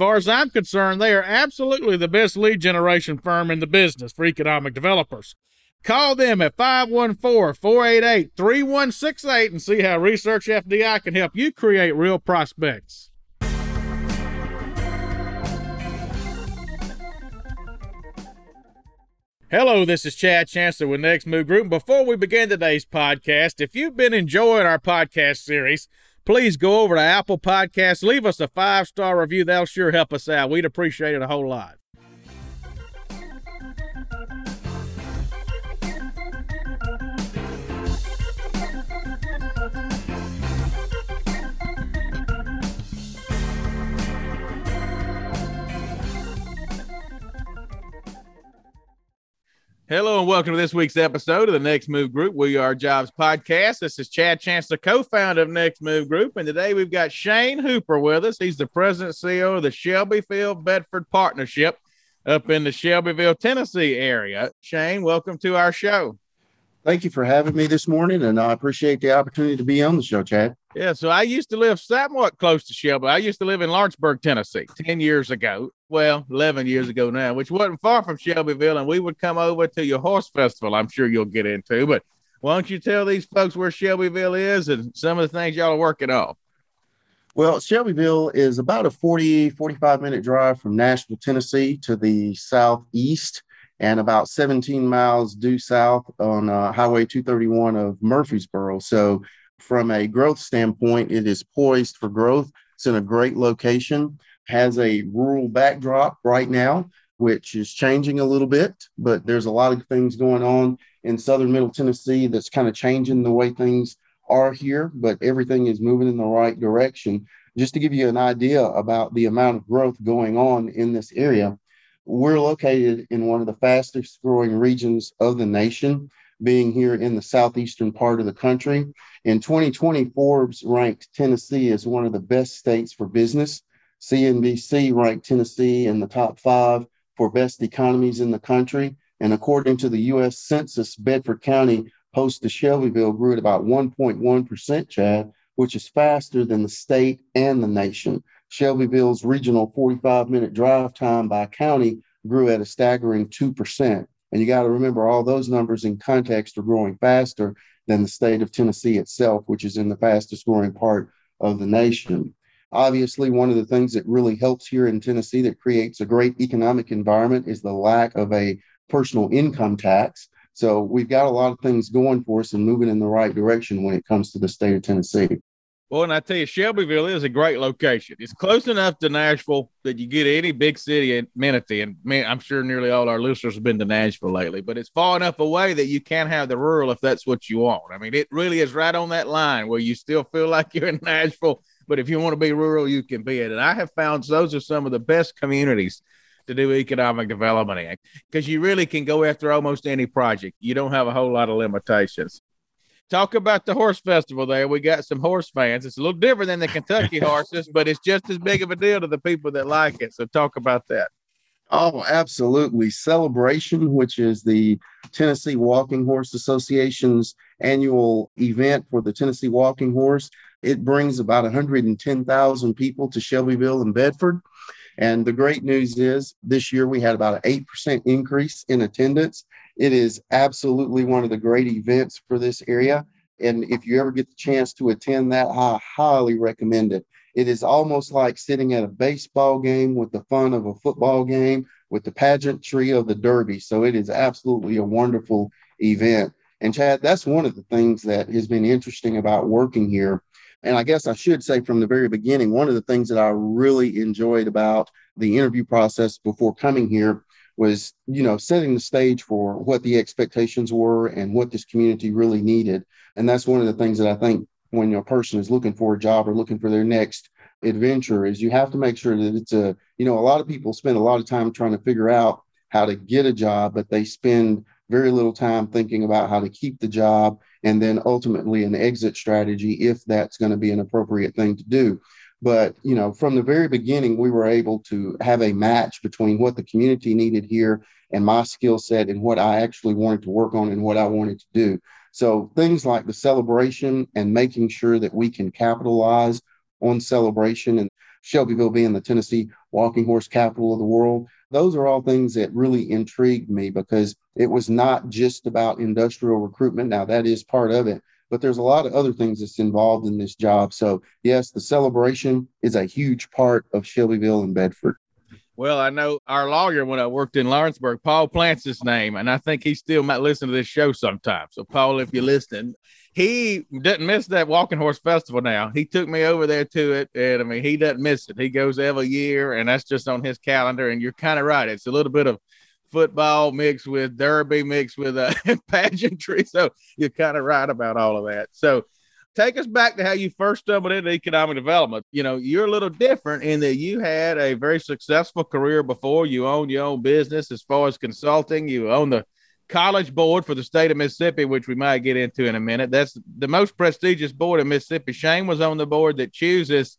far as I'm concerned, they are absolutely the best lead generation firm in the business for economic developers. Call them at 514 488 3168 and see how Research FDI can help you create real prospects. Hello, this is Chad Chancellor with Next Move Group. Before we begin today's podcast, if you've been enjoying our podcast series, please go over to Apple Podcasts, leave us a five star review. That'll sure help us out. We'd appreciate it a whole lot. Hello and welcome to this week's episode of the Next Move Group. We are Jobs Podcast. This is Chad Chancellor, co-founder of Next Move Group, and today we've got Shane Hooper with us. He's the president CEO of the Shelbyville Bedford Partnership up in the Shelbyville, Tennessee area. Shane, welcome to our show. Thank you for having me this morning, and I appreciate the opportunity to be on the show, Chad. Yeah, so I used to live somewhat close to Shelby. I used to live in Lawrenceburg, Tennessee, 10 years ago. Well, 11 years ago now, which wasn't far from Shelbyville. And we would come over to your horse festival, I'm sure you'll get into. But why don't you tell these folks where Shelbyville is and some of the things y'all are working on? Well, Shelbyville is about a 40, 45 minute drive from Nashville, Tennessee to the southeast and about 17 miles due south on uh, Highway 231 of Murfreesboro. So from a growth standpoint, it is poised for growth. It's in a great location, has a rural backdrop right now, which is changing a little bit, but there's a lot of things going on in southern middle Tennessee that's kind of changing the way things are here, but everything is moving in the right direction. Just to give you an idea about the amount of growth going on in this area, we're located in one of the fastest growing regions of the nation being here in the southeastern part of the country. In 2020, Forbes ranked Tennessee as one of the best states for business. CNBC ranked Tennessee in the top five for best economies in the country. And according to the U.S. Census, Bedford County post to Shelbyville grew at about 1.1%, Chad, which is faster than the state and the nation. Shelbyville's regional 45 minute drive time by county grew at a staggering 2%. And you got to remember all those numbers in context are growing faster than the state of Tennessee itself, which is in the fastest growing part of the nation. Obviously, one of the things that really helps here in Tennessee that creates a great economic environment is the lack of a personal income tax. So we've got a lot of things going for us and moving in the right direction when it comes to the state of Tennessee. Well, and I tell you, Shelbyville is a great location. It's close enough to Nashville that you get any big city amenity. And man, I'm sure nearly all our listeners have been to Nashville lately, but it's far enough away that you can have the rural if that's what you want. I mean, it really is right on that line where you still feel like you're in Nashville, but if you want to be rural, you can be it. And I have found those are some of the best communities to do economic development in because you really can go after almost any project. You don't have a whole lot of limitations talk about the horse festival there. We got some horse fans. It's a little different than the Kentucky horses, but it's just as big of a deal to the people that like it. So talk about that. Oh, absolutely. Celebration, which is the Tennessee Walking Horse Association's annual event for the Tennessee Walking Horse. It brings about 110,000 people to Shelbyville and Bedford. And the great news is this year we had about an 8% increase in attendance. It is absolutely one of the great events for this area. And if you ever get the chance to attend that, I highly recommend it. It is almost like sitting at a baseball game with the fun of a football game with the pageantry of the Derby. So it is absolutely a wonderful event. And Chad, that's one of the things that has been interesting about working here. And I guess I should say from the very beginning, one of the things that I really enjoyed about the interview process before coming here was, you know, setting the stage for what the expectations were and what this community really needed. And that's one of the things that I think when a person is looking for a job or looking for their next adventure is you have to make sure that it's a, you know, a lot of people spend a lot of time trying to figure out how to get a job, but they spend very little time thinking about how to keep the job and then ultimately an exit strategy if that's going to be an appropriate thing to do. But you know from the very beginning we were able to have a match between what the community needed here and my skill set and what i actually wanted to work on and what i wanted to do. So things like the celebration and making sure that we can capitalize on celebration and shelbyville being the tennessee walking horse capital of the world those are all things that really intrigued me because it was not just about industrial recruitment. Now, that is part of it, but there's a lot of other things that's involved in this job. So, yes, the celebration is a huge part of Shelbyville and Bedford. Well, I know our lawyer when I worked in Lawrenceburg, Paul Plant's his name, and I think he still might listen to this show sometime. So, Paul, if you're listening, he didn't miss that Walking Horse Festival now. He took me over there to it, and I mean, he doesn't miss it. He goes every year, and that's just on his calendar. And you're kind of right. It's a little bit of football mixed with derby mixed with uh, pageantry. So you're kind of right about all of that. So take us back to how you first stumbled into economic development. You know, you're a little different in that you had a very successful career before. You owned your own business as far as consulting. You own the college board for the state of Mississippi, which we might get into in a minute. That's the most prestigious board in Mississippi. Shane was on the board that chooses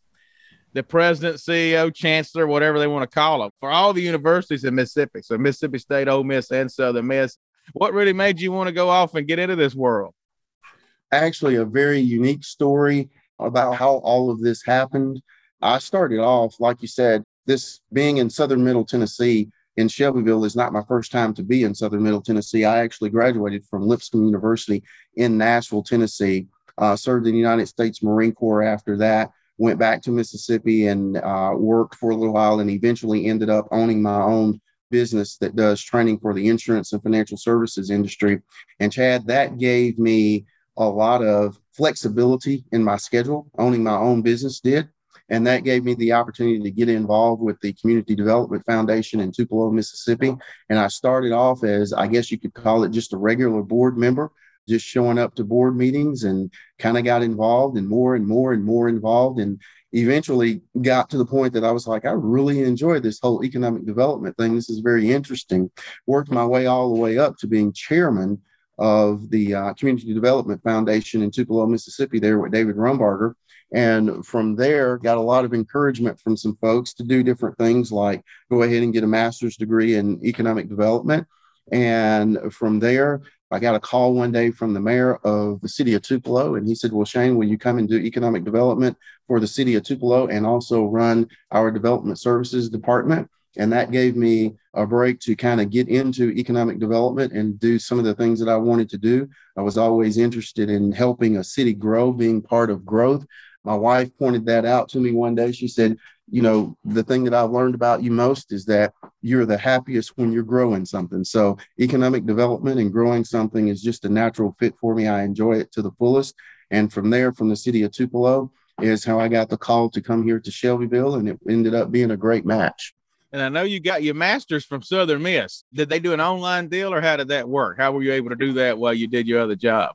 the president, CEO, chancellor, whatever they want to call them, for all the universities in Mississippi. So Mississippi State, Ole Miss, and Southern Miss. What really made you want to go off and get into this world? Actually, a very unique story about how all of this happened. I started off, like you said, this being in Southern Middle Tennessee, in Shelbyville is not my first time to be in Southern Middle Tennessee. I actually graduated from Lipscomb University in Nashville, Tennessee. Uh, served in the United States Marine Corps after that. Went back to Mississippi and uh, worked for a little while, and eventually ended up owning my own business that does training for the insurance and financial services industry. And Chad, that gave me a lot of flexibility in my schedule. Owning my own business did. And that gave me the opportunity to get involved with the Community Development Foundation in Tupelo, Mississippi. And I started off as, I guess you could call it just a regular board member, just showing up to board meetings and kind of got involved and more and more and more involved. And eventually got to the point that I was like, I really enjoy this whole economic development thing. This is very interesting. Worked my way all the way up to being chairman of the uh, Community Development Foundation in Tupelo, Mississippi, there with David Rumbarger. And from there, got a lot of encouragement from some folks to do different things like go ahead and get a master's degree in economic development. And from there, I got a call one day from the mayor of the city of Tupelo, and he said, Well, Shane, will you come and do economic development for the city of Tupelo and also run our development services department? And that gave me a break to kind of get into economic development and do some of the things that I wanted to do. I was always interested in helping a city grow, being part of growth. My wife pointed that out to me one day. She said, You know, the thing that I've learned about you most is that you're the happiest when you're growing something. So, economic development and growing something is just a natural fit for me. I enjoy it to the fullest. And from there, from the city of Tupelo, is how I got the call to come here to Shelbyville, and it ended up being a great match. And I know you got your master's from Southern Miss. Did they do an online deal or how did that work? How were you able to do that while you did your other job?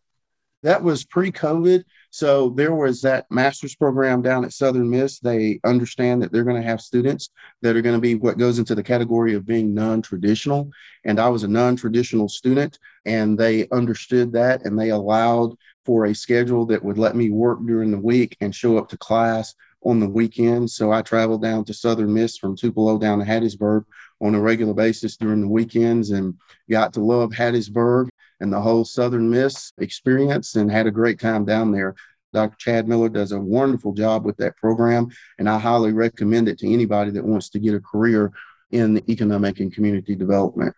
That was pre COVID. So there was that master's program down at Southern Miss. They understand that they're going to have students that are going to be what goes into the category of being non traditional. And I was a non traditional student, and they understood that and they allowed for a schedule that would let me work during the week and show up to class on the weekends. So I traveled down to Southern Miss from Tupelo down to Hattiesburg on a regular basis during the weekends and got to love Hattiesburg and the whole Southern Miss experience and had a great time down there. Dr. Chad Miller does a wonderful job with that program, and I highly recommend it to anybody that wants to get a career in economic and community development.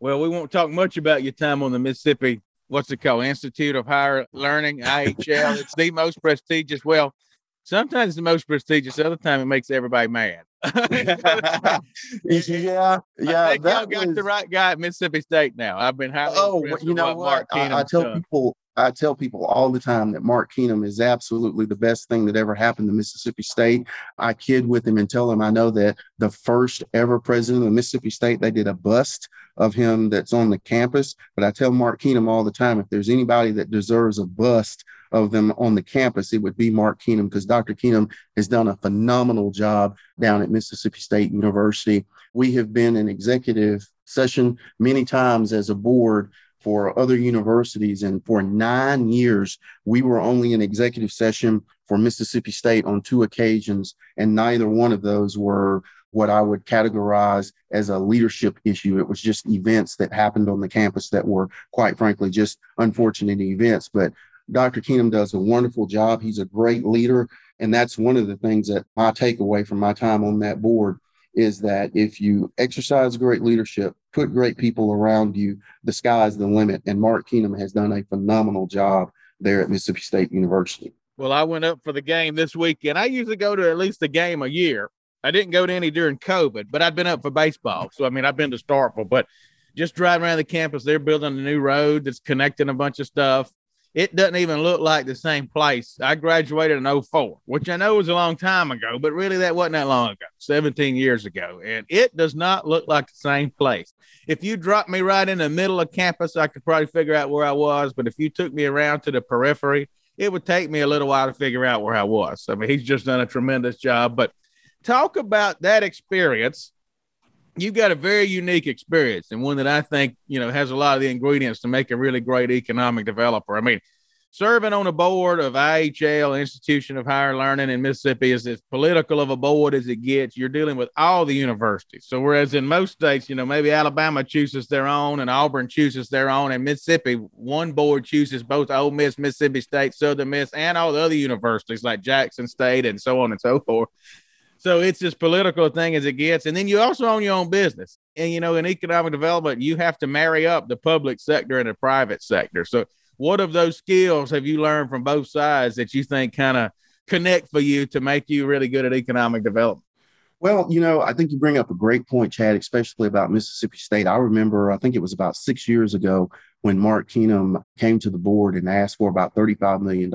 Well, we won't talk much about your time on the Mississippi, what's it called? Institute of Higher Learning, IHL. it's the most prestigious. Well, Sometimes it's the most prestigious. Other time it makes everybody mad. yeah, yeah. I think y'all got was... the right guy at Mississippi State now. I've been highly oh, you know what? I, I, tell people, I tell people all the time that Mark Keenum is absolutely the best thing that ever happened to Mississippi State. I kid with him and tell him I know that the first ever president of Mississippi State, they did a bust of him that's on the campus. But I tell Mark Keenum all the time if there's anybody that deserves a bust of them on the campus, it would be Mark Keenum because Dr. Keenum has done a phenomenal job down at Mississippi State University. We have been in executive session many times as a board for other universities. And for nine years, we were only in executive session for Mississippi State on two occasions, and neither one of those were what I would categorize as a leadership issue. It was just events that happened on the campus that were, quite frankly, just unfortunate events. But Dr. Keenum does a wonderful job. He's a great leader. And that's one of the things that I take away from my time on that board is that if you exercise great leadership, put great people around you, the sky's the limit. And Mark Keenum has done a phenomenal job there at Mississippi State University. Well, I went up for the game this weekend. I usually go to at least a game a year. I didn't go to any during COVID, but I'd been up for baseball. So, I mean, I've been to Starkville, but just driving around the campus, they're building a new road that's connecting a bunch of stuff it doesn't even look like the same place. I graduated in 04, which I know was a long time ago, but really that wasn't that long ago, 17 years ago. And it does not look like the same place. If you dropped me right in the middle of campus, I could probably figure out where I was. But if you took me around to the periphery, it would take me a little while to figure out where I was. I mean, he's just done a tremendous job. But talk about that experience you've got a very unique experience and one that I think, you know, has a lot of the ingredients to make a really great economic developer. I mean, serving on a board of IHL, Institution of Higher Learning in Mississippi, is as political of a board as it gets. You're dealing with all the universities. So, whereas in most states, you know, maybe Alabama chooses their own and Auburn chooses their own, and Mississippi, one board chooses both Ole Miss, Mississippi State, Southern Miss, and all the other universities like Jackson State and so on and so forth. So it's as political a thing as it gets. And then you also own your own business. And, you know, in economic development, you have to marry up the public sector and the private sector. So, what of those skills have you learned from both sides that you think kind of connect for you to make you really good at economic development? Well, you know, I think you bring up a great point, Chad, especially about Mississippi State. I remember, I think it was about six years ago when Mark Keenum came to the board and asked for about $35 million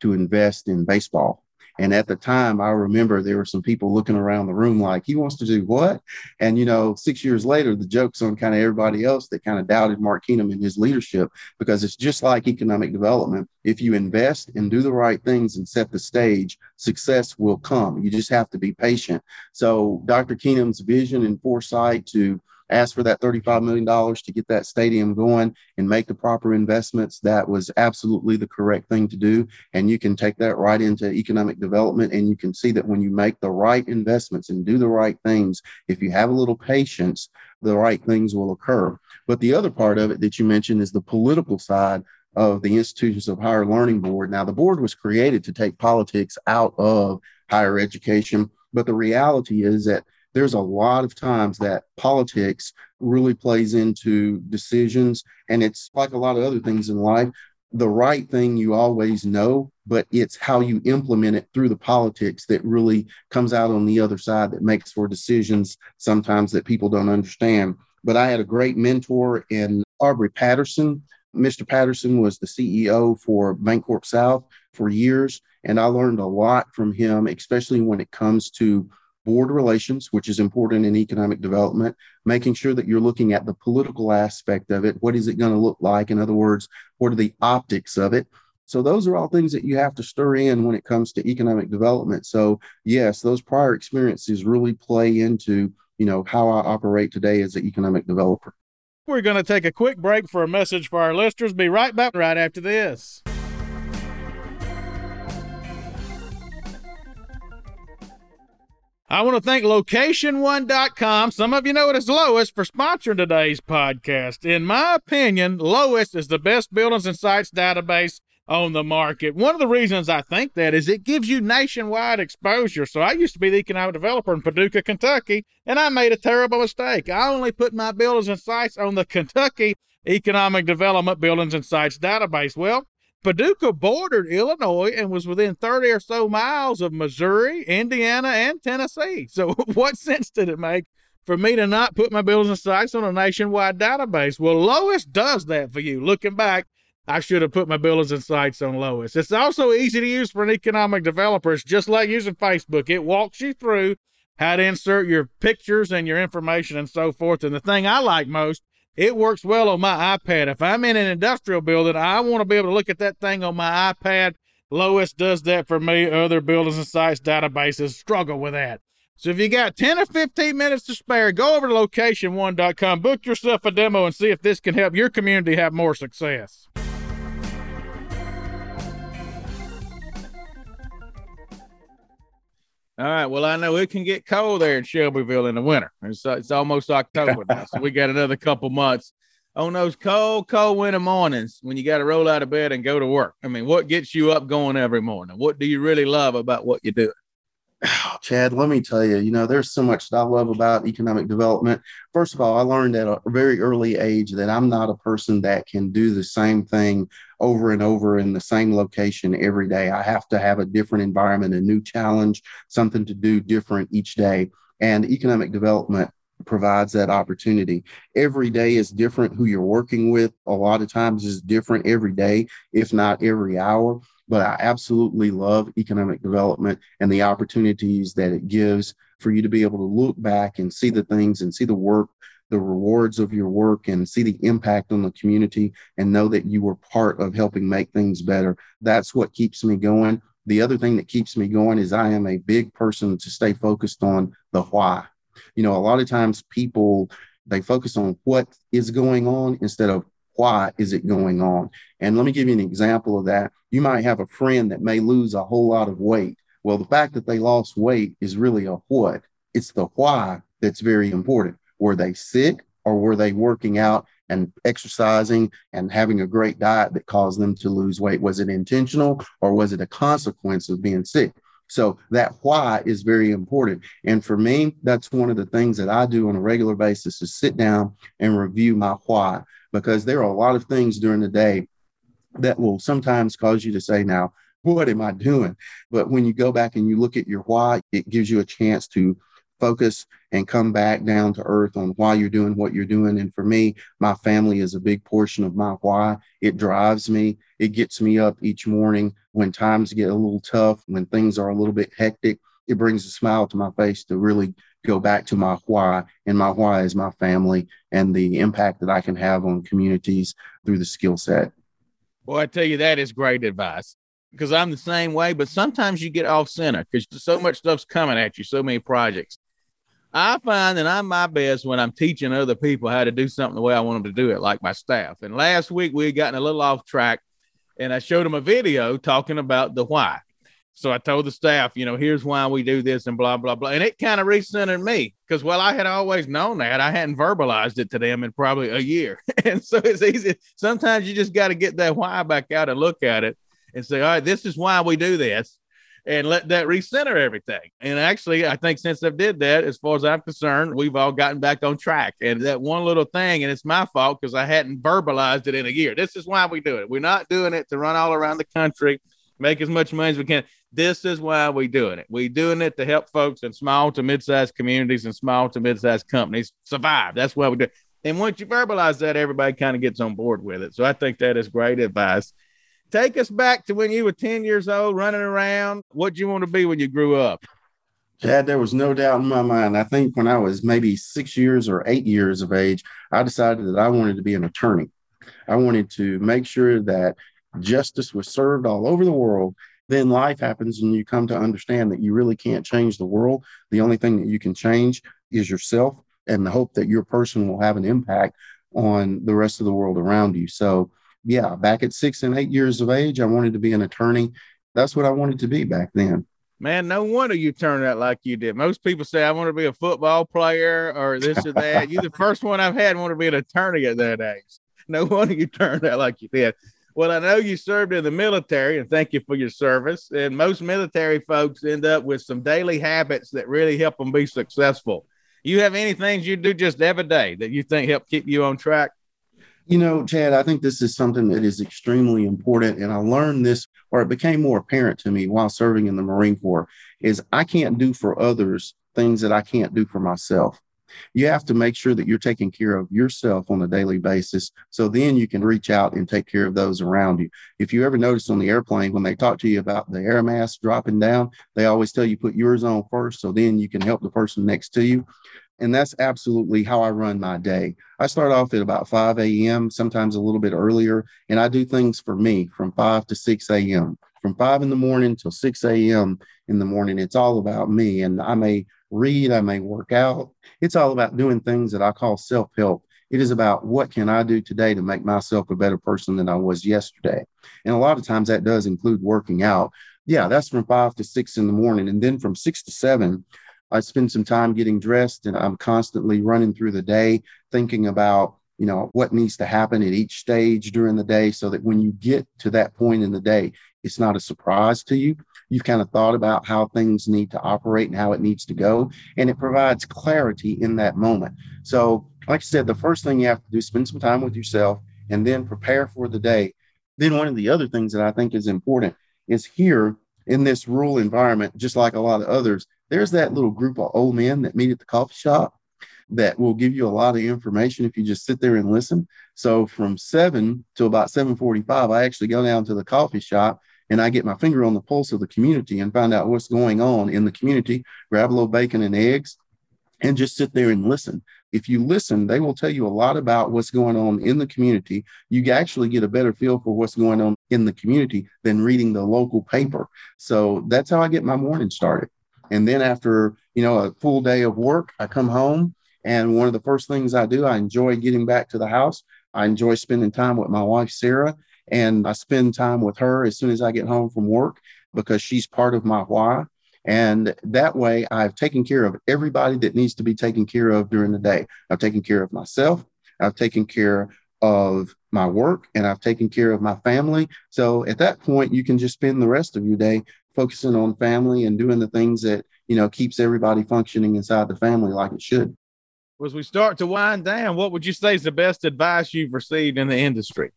to invest in baseball. And at the time, I remember there were some people looking around the room like, he wants to do what? And, you know, six years later, the joke's on kind of everybody else that kind of doubted Mark Keenum and his leadership because it's just like economic development. If you invest and do the right things and set the stage, success will come. You just have to be patient. So, Dr. Keenum's vision and foresight to ask for that $35 million to get that stadium going and make the proper investments, that was absolutely the correct thing to do. And you can take that right into economic development. And you can see that when you make the right investments and do the right things, if you have a little patience, the right things will occur. But the other part of it that you mentioned is the political side of the Institutions of Higher Learning Board. Now, the board was created to take politics out of higher education. But the reality is that there's a lot of times that politics really plays into decisions. And it's like a lot of other things in life. The right thing you always know, but it's how you implement it through the politics that really comes out on the other side that makes for decisions sometimes that people don't understand. But I had a great mentor in Aubrey Patterson. Mr. Patterson was the CEO for Bancorp South for years, and I learned a lot from him, especially when it comes to board relations, which is important in economic development, making sure that you're looking at the political aspect of it. What is it going to look like? In other words, what are the optics of it? So those are all things that you have to stir in when it comes to economic development. So yes, those prior experiences really play into, you know, how I operate today as an economic developer. We're going to take a quick break for a message for our listeners. Be right back right after this. I want to thank location1.com. Some of you know it as Lois for sponsoring today's podcast. In my opinion, Lois is the best buildings and sites database on the market. One of the reasons I think that is it gives you nationwide exposure. So I used to be the economic developer in Paducah, Kentucky, and I made a terrible mistake. I only put my buildings and sites on the Kentucky Economic Development Buildings and Sites database. Well, Paducah bordered Illinois and was within 30 or so miles of Missouri, Indiana, and Tennessee. So, what sense did it make for me to not put my buildings and sites on a nationwide database? Well, Lois does that for you. Looking back, I should have put my buildings and sites on Lois. It's also easy to use for an economic developer. It's just like using Facebook. It walks you through how to insert your pictures and your information and so forth. And the thing I like most it works well on my iPad. If I'm in an industrial building, I want to be able to look at that thing on my iPad. Lois does that for me. Other buildings and sites databases struggle with that. So if you got 10 or 15 minutes to spare, go over to location1.com, book yourself a demo, and see if this can help your community have more success. All right. Well, I know it can get cold there in Shelbyville in the winter. It's, uh, it's almost October now, so we got another couple months on those cold, cold winter mornings when you got to roll out of bed and go to work. I mean, what gets you up going every morning? What do you really love about what you do? Oh, Chad, let me tell you, you know, there's so much that I love about economic development. First of all, I learned at a very early age that I'm not a person that can do the same thing over and over in the same location every day. I have to have a different environment, a new challenge, something to do different each day. And economic development provides that opportunity. Every day is different. Who you're working with, a lot of times, is different every day, if not every hour but I absolutely love economic development and the opportunities that it gives for you to be able to look back and see the things and see the work, the rewards of your work, and see the impact on the community and know that you were part of helping make things better. That's what keeps me going. The other thing that keeps me going is I am a big person to stay focused on the why. You know, a lot of times people they focus on what is going on instead of why is it going on? And let me give you an example of that. You might have a friend that may lose a whole lot of weight. Well, the fact that they lost weight is really a what. It's the why that's very important. Were they sick or were they working out and exercising and having a great diet that caused them to lose weight? Was it intentional or was it a consequence of being sick? So that why is very important. And for me, that's one of the things that I do on a regular basis is sit down and review my why because there are a lot of things during the day that will sometimes cause you to say, now, what am I doing? But when you go back and you look at your why, it gives you a chance to focus and come back down to earth on why you're doing what you're doing. And for me, my family is a big portion of my why. It drives me, it gets me up each morning when times get a little tough, when things are a little bit hectic. It brings a smile to my face to really go back to my why. And my why is my family and the impact that I can have on communities through the skill set. Well, I tell you, that is great advice because I'm the same way, but sometimes you get off center because so much stuff's coming at you, so many projects. I find that I'm my best when I'm teaching other people how to do something the way I want them to do it, like my staff. And last week we had gotten a little off track, and I showed them a video talking about the why. So I told the staff, you know, here's why we do this and blah, blah, blah. And it kind of recentered me because, well, I had always known that. I hadn't verbalized it to them in probably a year. and so it's easy. Sometimes you just got to get that why back out and look at it and say, all right, this is why we do this and let that recenter everything. And actually, I think since I've did that, as far as I'm concerned, we've all gotten back on track. And that one little thing, and it's my fault because I hadn't verbalized it in a year. This is why we do it. We're not doing it to run all around the country, make as much money as we can. This is why we're doing it. We're doing it to help folks in small to mid-sized communities and small to mid-sized companies survive. That's why we do it. And once you verbalize that, everybody kind of gets on board with it. So I think that is great advice. Take us back to when you were 10 years old running around. What did you want to be when you grew up? Chad, there was no doubt in my mind. I think when I was maybe six years or eight years of age, I decided that I wanted to be an attorney. I wanted to make sure that justice was served all over the world. Then life happens, and you come to understand that you really can't change the world. The only thing that you can change is yourself and the hope that your person will have an impact on the rest of the world around you. So yeah, back at six and eight years of age, I wanted to be an attorney. That's what I wanted to be back then. Man, no wonder you turned out like you did. Most people say I want to be a football player or this or that. You're the first one I've had want to be an attorney at that age. No wonder you turned out like you did. Well, I know you served in the military, and thank you for your service. And most military folks end up with some daily habits that really help them be successful. You have any things you do just every day that you think help keep you on track? You know, Chad, I think this is something that is extremely important. And I learned this, or it became more apparent to me while serving in the Marine Corps, is I can't do for others things that I can't do for myself. You have to make sure that you're taking care of yourself on a daily basis. So then you can reach out and take care of those around you. If you ever notice on the airplane, when they talk to you about the air mask dropping down, they always tell you put yours on first. So then you can help the person next to you. And that's absolutely how I run my day. I start off at about 5 a.m., sometimes a little bit earlier, and I do things for me from 5 to 6 a.m. From 5 in the morning till 6 a.m. in the morning, it's all about me. And I may read, I may work out. It's all about doing things that I call self help. It is about what can I do today to make myself a better person than I was yesterday. And a lot of times that does include working out. Yeah, that's from five to six in the morning. And then from six to seven, I spend some time getting dressed and I'm constantly running through the day thinking about, you know, what needs to happen at each stage during the day so that when you get to that point in the day, it's not a surprise to you. You've kind of thought about how things need to operate and how it needs to go, and it provides clarity in that moment. So, like I said, the first thing you have to do is spend some time with yourself and then prepare for the day. Then, one of the other things that I think is important is here in this rural environment, just like a lot of others, there's that little group of old men that meet at the coffee shop that will give you a lot of information if you just sit there and listen. So from seven to about 745, I actually go down to the coffee shop and I get my finger on the pulse of the community and find out what's going on in the community, grab a little bacon and eggs, and just sit there and listen. If you listen, they will tell you a lot about what's going on in the community. You actually get a better feel for what's going on in the community than reading the local paper. So that's how I get my morning started. And then after, you know, a full day of work, I come home and one of the first things I do, I enjoy getting back to the house. I enjoy spending time with my wife, Sarah, and I spend time with her as soon as I get home from work because she's part of my why. And that way, I've taken care of everybody that needs to be taken care of during the day. I've taken care of myself. I've taken care of my work and I've taken care of my family. So at that point, you can just spend the rest of your day focusing on family and doing the things that, you know, keeps everybody functioning inside the family like it should. As we start to wind down, what would you say is the best advice you've received in the industry?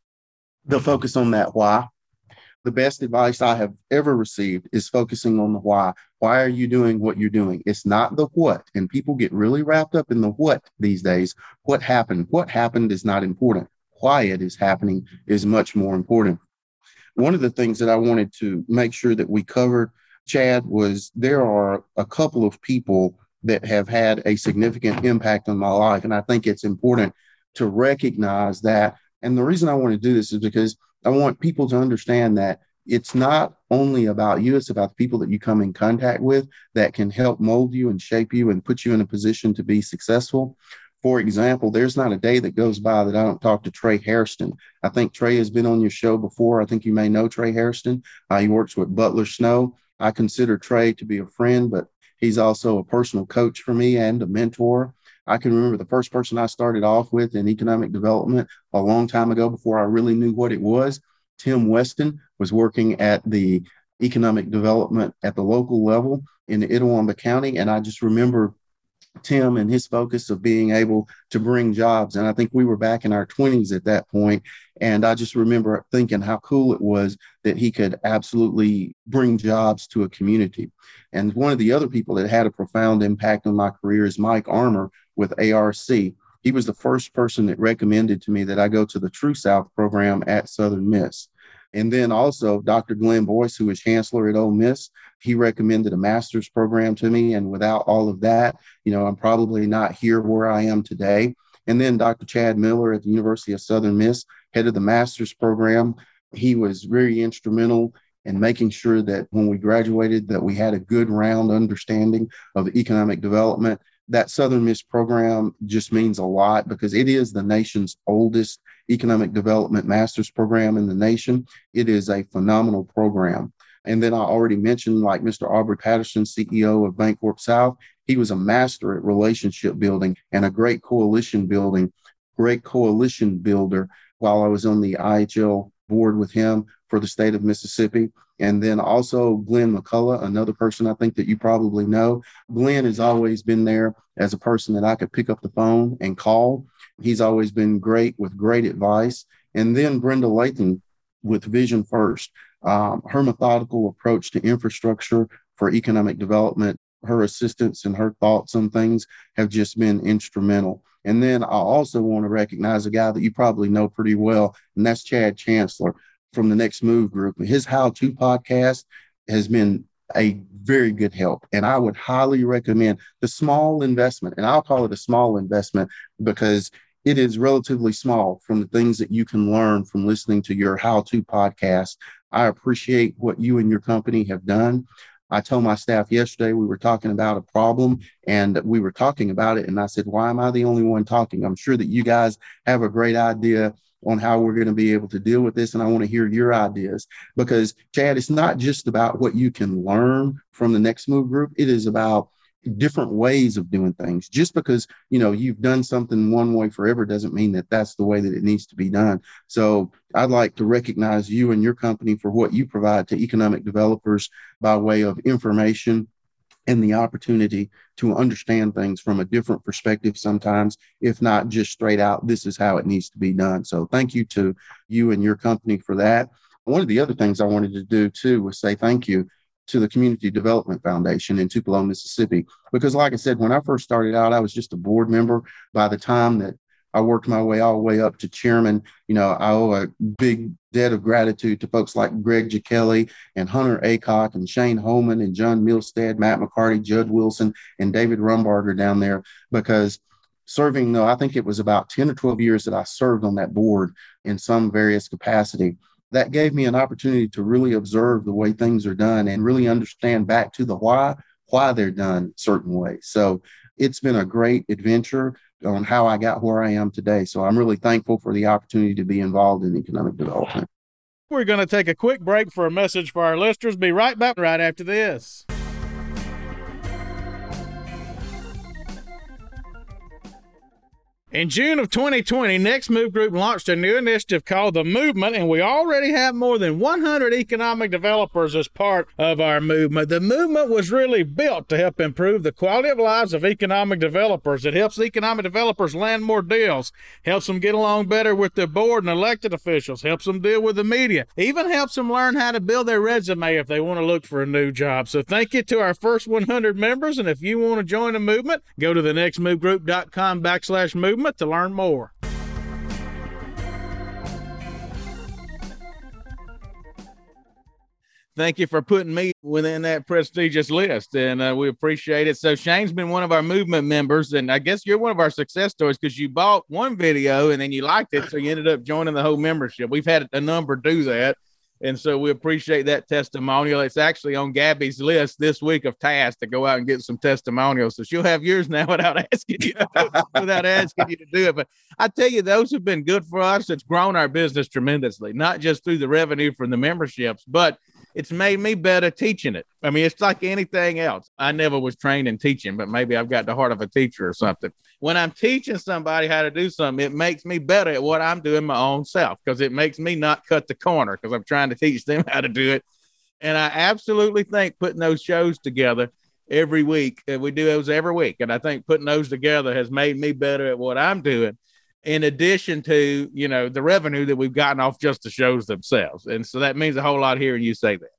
The focus on that why. The best advice I have ever received is focusing on the why. Why are you doing what you're doing? It's not the what. And people get really wrapped up in the what these days. What happened? What happened is not important. Why it is happening is much more important. One of the things that I wanted to make sure that we covered, Chad, was there are a couple of people that have had a significant impact on my life. And I think it's important to recognize that. And the reason I want to do this is because I want people to understand that it's not only about you, it's about the people that you come in contact with that can help mold you and shape you and put you in a position to be successful. For example, there's not a day that goes by that I don't talk to Trey Hairston. I think Trey has been on your show before. I think you may know Trey Hairston. Uh, he works with Butler Snow. I consider Trey to be a friend, but he's also a personal coach for me and a mentor. I can remember the first person I started off with in economic development a long time ago before I really knew what it was. Tim Weston was working at the economic development at the local level in Itawamba County. And I just remember Tim and his focus of being able to bring jobs. And I think we were back in our 20s at that point. And I just remember thinking how cool it was that he could absolutely bring jobs to a community. And one of the other people that had a profound impact on my career is Mike Armour with ARC. He was the first person that recommended to me that I go to the True South program at Southern Miss. And then also Dr. Glenn Boyce, who is chancellor at Ole Miss, he recommended a master's program to me. And without all of that, you know, I'm probably not here where I am today. And then Dr. Chad Miller at the University of Southern Miss, head of the master's program. He was very instrumental in making sure that when we graduated that we had a good round understanding of economic development that Southern Miss program just means a lot because it is the nation's oldest economic development master's program in the nation. It is a phenomenal program. And then I already mentioned, like Mr. Aubrey Patterson, CEO of Bancorp South, he was a master at relationship building and a great coalition building, great coalition builder while I was on the IHL board with him for the state of Mississippi. And then also Glenn McCullough, another person I think that you probably know. Glenn has always been there as a person that I could pick up the phone and call. He's always been great with great advice. And then Brenda Lathan with Vision First. Um, her methodical approach to infrastructure for economic development, her assistance and her thoughts on things have just been instrumental. And then I also want to recognize a guy that you probably know pretty well, and that's Chad Chancellor from the Next Move Group. His How To podcast has been a very good help. And I would highly recommend the small investment, and I'll call it a small investment because it is relatively small from the things that you can learn from listening to your how to podcast. I appreciate what you and your company have done. I told my staff yesterday we were talking about a problem and we were talking about it. And I said, Why am I the only one talking? I'm sure that you guys have a great idea on how we're going to be able to deal with this. And I want to hear your ideas because, Chad, it's not just about what you can learn from the Next Move group, it is about different ways of doing things just because you know you've done something one way forever doesn't mean that that's the way that it needs to be done so i'd like to recognize you and your company for what you provide to economic developers by way of information and the opportunity to understand things from a different perspective sometimes, if not just straight out, this is how it needs to be done. So thank you to you and your company for that. One of the other things I wanted to do too was say thank you to the Community Development Foundation in Tupelo, Mississippi. Because, like I said, when I first started out, I was just a board member. By the time that I worked my way all the way up to chairman. You know, I owe a big debt of gratitude to folks like Greg Jackelli and Hunter Acock and Shane Holman and John Milstead, Matt McCarty, Judd Wilson, and David Rumbarger down there because serving, though, I think it was about 10 or 12 years that I served on that board in some various capacity. That gave me an opportunity to really observe the way things are done and really understand back to the why, why they're done certain ways. So it's been a great adventure on how I got where I am today. So I'm really thankful for the opportunity to be involved in economic development. We're going to take a quick break for a message for our listeners. Be right back right after this. In June of 2020, Next Move Group launched a new initiative called The Movement, and we already have more than 100 economic developers as part of our movement. The movement was really built to help improve the quality of lives of economic developers. It helps economic developers land more deals, helps them get along better with their board and elected officials, helps them deal with the media, even helps them learn how to build their resume if they want to look for a new job. So thank you to our first 100 members, and if you want to join the movement, go to the nextmovegroup.com backslash movement to learn more. Thank you for putting me within that prestigious list, and uh, we appreciate it. So Shane's been one of our movement members, and I guess you're one of our success stories because you bought one video and then you liked it, so you ended up joining the whole membership. We've had a number do that, and so we appreciate that testimonial. It's actually on Gabby's list this week of tasks to go out and get some testimonials. So she'll have yours now without asking you without asking you to do it. But I tell you, those have been good for us. It's grown our business tremendously, not just through the revenue from the memberships, but it's made me better teaching it. I mean, it's like anything else. I never was trained in teaching, but maybe I've got the heart of a teacher or something. When I'm teaching somebody how to do something, it makes me better at what I'm doing my own self because it makes me not cut the corner because I'm trying to teach them how to do it. And I absolutely think putting those shows together every week, we do those every week. And I think putting those together has made me better at what I'm doing in addition to you know the revenue that we've gotten off just the shows themselves. And so that means a whole lot hearing you say that.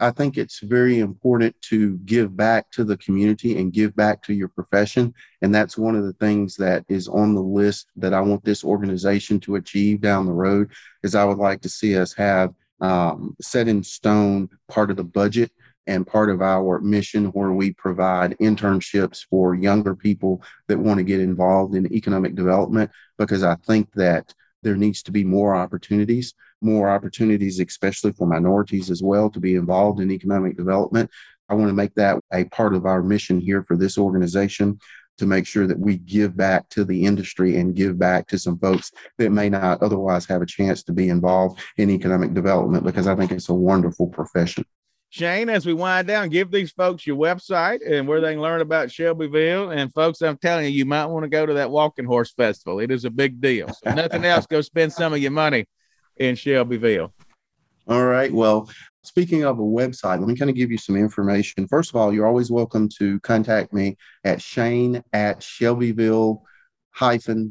I think it's very important to give back to the community and give back to your profession. And that's one of the things that is on the list that i want this organization to achieve down the road is i would like to see us have um, set in stone part of the budget and part of our mission where we provide internships for younger people that want to get involved in economic development because I think that there needs to be more opportunities, more opportunities, especially for minorities as well, to be involved in economic development. I want to make that a part of our mission here for this organization to make sure that we give back to the industry and give back to some folks that may not otherwise have a chance to be involved in economic development because I think it's a wonderful profession. Shane, as we wind down, give these folks your website and where they can learn about Shelbyville. And folks, I'm telling you, you might want to go to that Walking Horse Festival. It is a big deal. So nothing else, go spend some of your money in Shelbyville. All right. Well, speaking of a website, let me kind of give you some information. First of all, you're always welcome to contact me at Shane at Shelbyville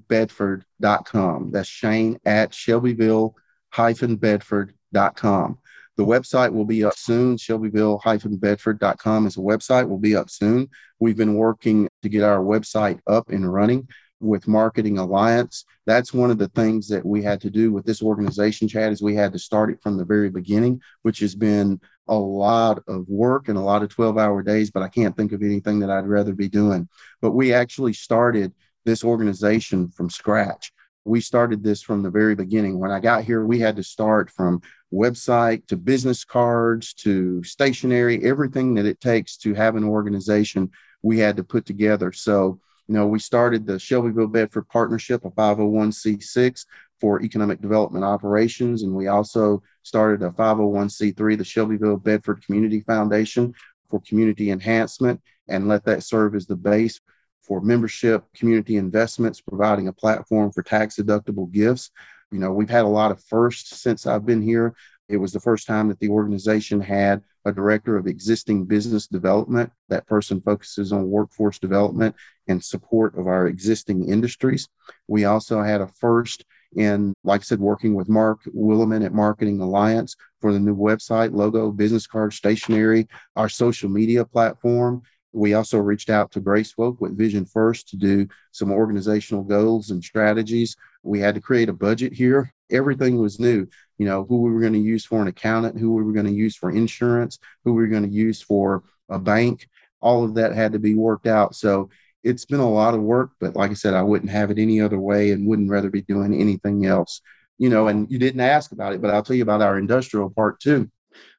bedford.com. That's Shane at Shelbyville bedford.com. The website will be up soon. Shelbyville-bedford.com is a website. Will be up soon. We've been working to get our website up and running with Marketing Alliance. That's one of the things that we had to do with this organization, Chad, is we had to start it from the very beginning, which has been a lot of work and a lot of 12 hour days, but I can't think of anything that I'd rather be doing. But we actually started this organization from scratch. We started this from the very beginning. When I got here, we had to start from website to business cards to stationery, everything that it takes to have an organization we had to put together. So, you know, we started the Shelbyville Bedford Partnership, a 501c6 for economic development operations. And we also started a 501c3, the Shelbyville Bedford Community Foundation for community enhancement, and let that serve as the base for membership, community investments, providing a platform for tax deductible gifts. You know, we've had a lot of firsts since I've been here. It was the first time that the organization had a director of existing business development. That person focuses on workforce development and support of our existing industries. We also had a first in, like I said, working with Mark Williman at Marketing Alliance for the new website, logo, business card, stationery, our social media platform. We also reached out to Grace Folk with Vision First to do some organizational goals and strategies. We had to create a budget here. Everything was new. You know, who we were going to use for an accountant, who we were going to use for insurance, who we were going to use for a bank. All of that had to be worked out. So it's been a lot of work, but like I said, I wouldn't have it any other way and wouldn't rather be doing anything else. You know, and you didn't ask about it, but I'll tell you about our industrial part too.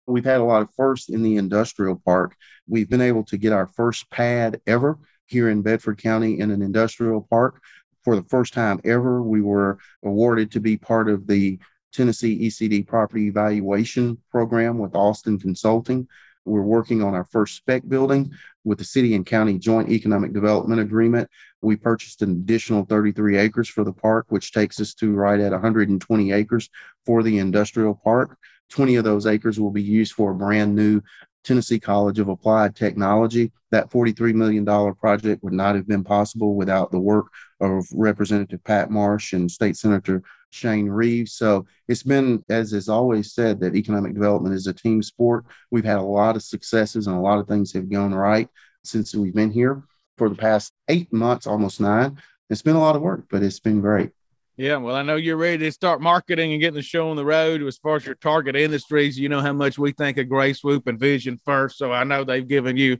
We've had a lot of firsts in the industrial park. We've been able to get our first pad ever here in Bedford County in an industrial park. For the first time ever, we were awarded to be part of the Tennessee ECD property evaluation program with Austin Consulting. We're working on our first spec building with the city and county joint economic development agreement. We purchased an additional 33 acres for the park, which takes us to right at 120 acres for the industrial park. 20 of those acres will be used for a brand new Tennessee College of Applied Technology. That $43 million project would not have been possible without the work of Representative Pat Marsh and State Senator Shane Reeves. So it's been, as is always said, that economic development is a team sport. We've had a lot of successes and a lot of things have gone right since we've been here for the past eight months, almost nine. It's been a lot of work, but it's been great. Yeah, well, I know you're ready to start marketing and getting the show on the road as far as your target industries. You know how much we think of Gray Swoop and Vision First. So I know they've given you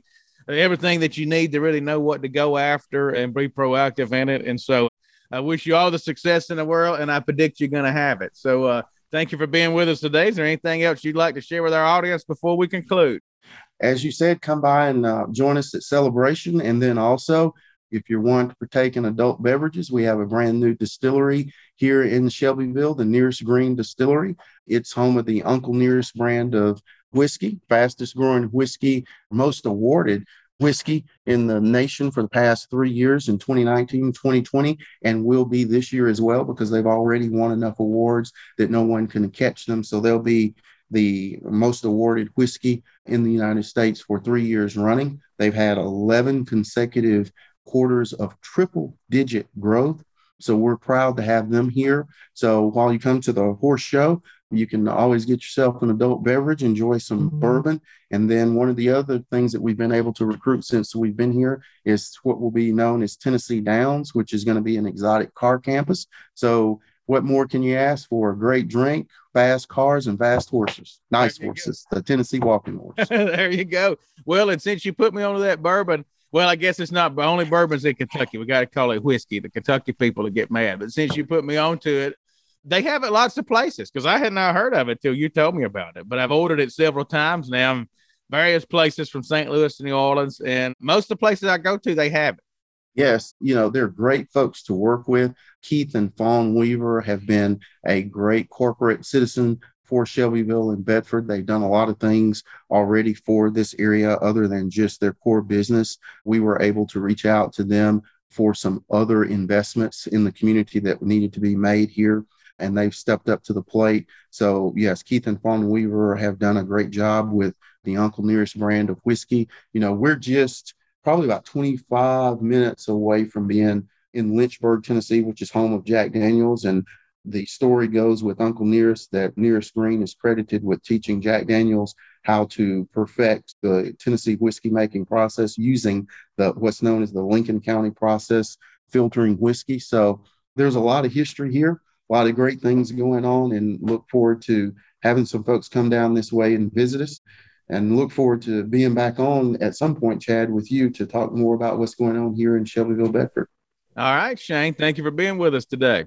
everything that you need to really know what to go after and be proactive in it. And so I wish you all the success in the world, and I predict you're going to have it. So uh, thank you for being with us today. Is there anything else you'd like to share with our audience before we conclude? As you said, come by and uh, join us at Celebration. And then also, if you want to partake in adult beverages, we have a brand new distillery here in Shelbyville, the Nearest Green Distillery. It's home of the Uncle Nearest brand of whiskey, fastest growing whiskey, most awarded whiskey in the nation for the past three years in 2019, 2020, and will be this year as well because they've already won enough awards that no one can catch them. So they'll be the most awarded whiskey in the United States for three years running. They've had 11 consecutive quarters of triple digit growth. So we're proud to have them here. So while you come to the horse show, you can always get yourself an adult beverage, enjoy some mm-hmm. bourbon. And then one of the other things that we've been able to recruit since we've been here is what will be known as Tennessee Downs, which is going to be an exotic car campus. So what more can you ask for? A great drink, fast cars, and fast horses. Nice horses. Go. The Tennessee walking horse. there you go. Well, and since you put me onto that bourbon, well, I guess it's not only bourbons in Kentucky. We got to call it whiskey. The Kentucky people will get mad. But since you put me onto it, they have it lots of places because I had not heard of it till you told me about it. But I've ordered it several times now. Various places from St. Louis to New Orleans, and most of the places I go to, they have it. Yes, you know, they're great folks to work with. Keith and Fawn Weaver have been a great corporate citizen for Shelbyville and Bedford. They've done a lot of things already for this area other than just their core business. We were able to reach out to them for some other investments in the community that needed to be made here. And they've stepped up to the plate. So, yes, Keith and Fawn Weaver have done a great job with the Uncle Nearest brand of whiskey. You know, we're just probably about 25 minutes away from being in Lynchburg, Tennessee, which is home of Jack Daniels. And the story goes with Uncle Nearest that Nearest Green is credited with teaching Jack Daniels how to perfect the Tennessee whiskey making process using the what's known as the Lincoln County process, filtering whiskey. So there's a lot of history here, a lot of great things going on, and look forward to having some folks come down this way and visit us. And look forward to being back on at some point, Chad, with you to talk more about what's going on here in Shelbyville, Bedford. All right, Shane. Thank you for being with us today.